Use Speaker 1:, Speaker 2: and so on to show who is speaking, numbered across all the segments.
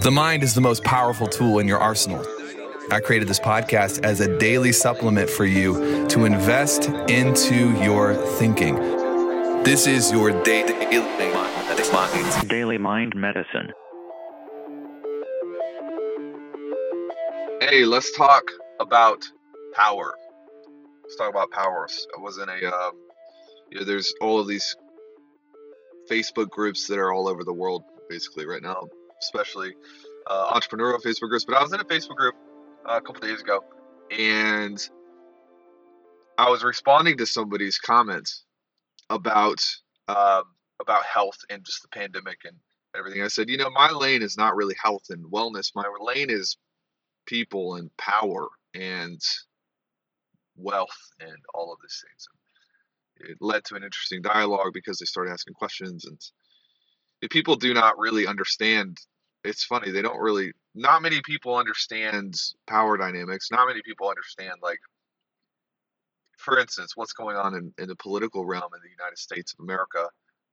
Speaker 1: The mind is the most powerful tool in your arsenal. I created this podcast as a daily supplement for you to invest into your thinking. This is your day
Speaker 2: Daily Mind Medicine.
Speaker 3: Hey, let's talk about power. Let's talk about powers. I was in a, um, you know, there's all of these Facebook groups that are all over the world basically right now, especially uh, entrepreneurial Facebook groups. But I was in a Facebook group uh, a couple days ago, and I was responding to somebody's comments about um, about health and just the pandemic and everything. I said, you know, my lane is not really health and wellness. My lane is people and power and wealth and all of these things. And it led to an interesting dialogue because they started asking questions and people do not really understand it's funny they don't really not many people understand power dynamics not many people understand like for instance what's going on in, in the political realm in the united states of america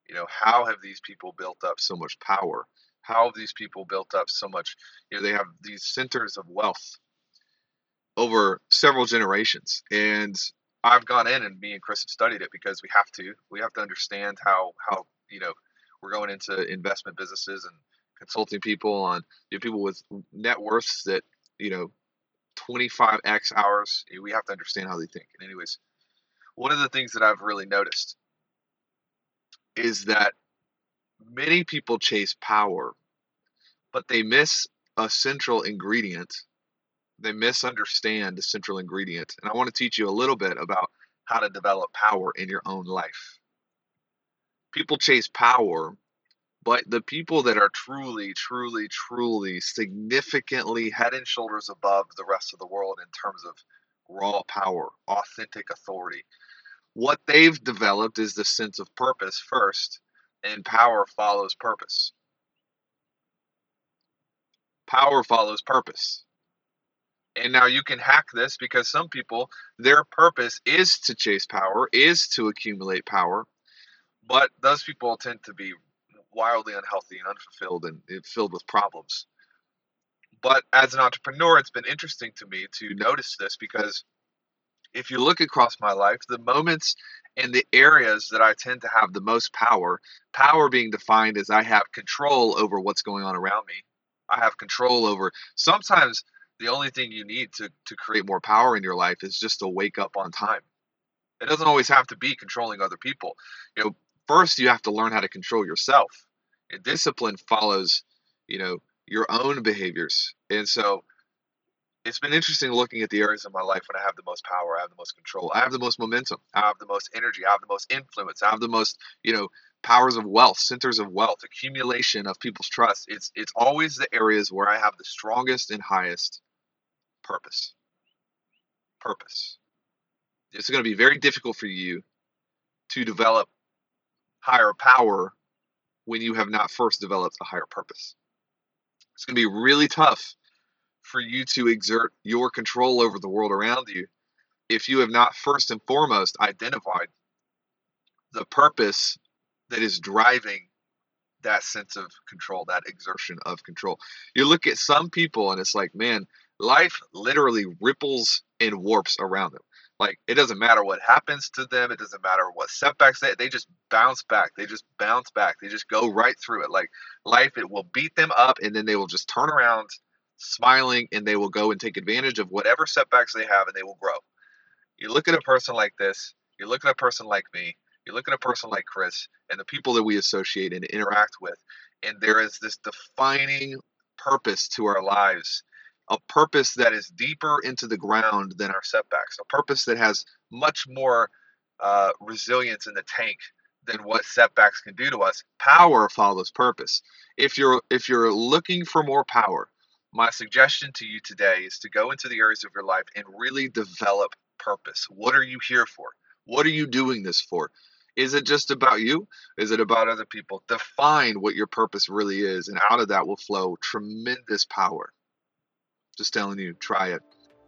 Speaker 3: you know how have these people built up so much power? How have these people built up so much you know they have these centers of wealth over several generations. And i've gone in and me and chris have studied it because we have to we have to understand how how you know we're going into investment businesses and consulting people on you know, people with net worths that you know 25x ours we have to understand how they think. And anyways one of the things that i've really noticed is that many people chase power but they miss a central ingredient. They misunderstand the central ingredient. And i want to teach you a little bit about how to develop power in your own life. People chase power, but the people that are truly, truly, truly significantly head and shoulders above the rest of the world in terms of raw power, authentic authority, what they've developed is the sense of purpose first, and power follows purpose. Power follows purpose. And now you can hack this because some people, their purpose is to chase power, is to accumulate power, but those people tend to be wildly unhealthy and unfulfilled and filled with problems. But as an entrepreneur, it's been interesting to me to notice this because if you look across my life, the moments and the areas that I tend to have the most power, power being defined as I have control over what's going on around me. I have control over sometimes the only thing you need to, to create more power in your life is just to wake up on time. It doesn't always have to be controlling other people. You know, first you have to learn how to control yourself. And discipline follows, you know, your own behaviors. And so it's been interesting looking at the areas of my life when I have the most power, I have the most control, I have the most momentum, I have the most energy, I have the most influence, I have the most, you know, powers of wealth, centers of wealth, accumulation of people's trust. It's it's always the areas where I have the strongest and highest purpose. Purpose. It's going to be very difficult for you to develop higher power when you have not first developed a higher purpose. It's going to be really tough for you to exert your control over the world around you if you have not first and foremost identified the purpose that is driving that sense of control, that exertion of control. You look at some people and it's like, man, life literally ripples and warps around them. Like it doesn't matter what happens to them. It doesn't matter what setbacks they they just bounce back. They just bounce back. They just go right through it. Like life, it will beat them up, and then they will just turn around, smiling, and they will go and take advantage of whatever setbacks they have, and they will grow. You look at a person like this. You look at a person like me. You look at a person like Chris, and the people that we associate and interact with, and there is this defining purpose to our lives a purpose that is deeper into the ground than our setbacks, a purpose that has much more uh, resilience in the tank than what setbacks can do to us. Power follows purpose. If you're if you're looking for more power, my suggestion to you today is to go into the areas of your life and really develop purpose. What are you here for? What are you doing this for? Is it just about you? Is it about other people? Define what your purpose really is, and out of that will flow tremendous power. Just telling you, try it.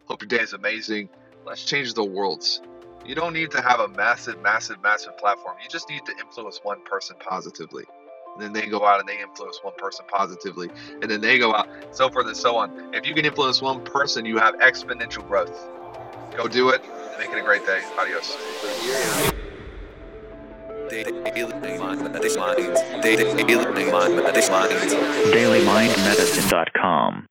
Speaker 3: Hope your day is amazing. Let's change the worlds. You don't need to have a massive, massive, massive platform. You just need to influence one person positively. and then they go out and they influence one person positively, and then they go out, so forth and so on. If you can influence one person, you have exponential growth. Go do it. Make it a great day. Adios.
Speaker 2: DailyMindMedicine.com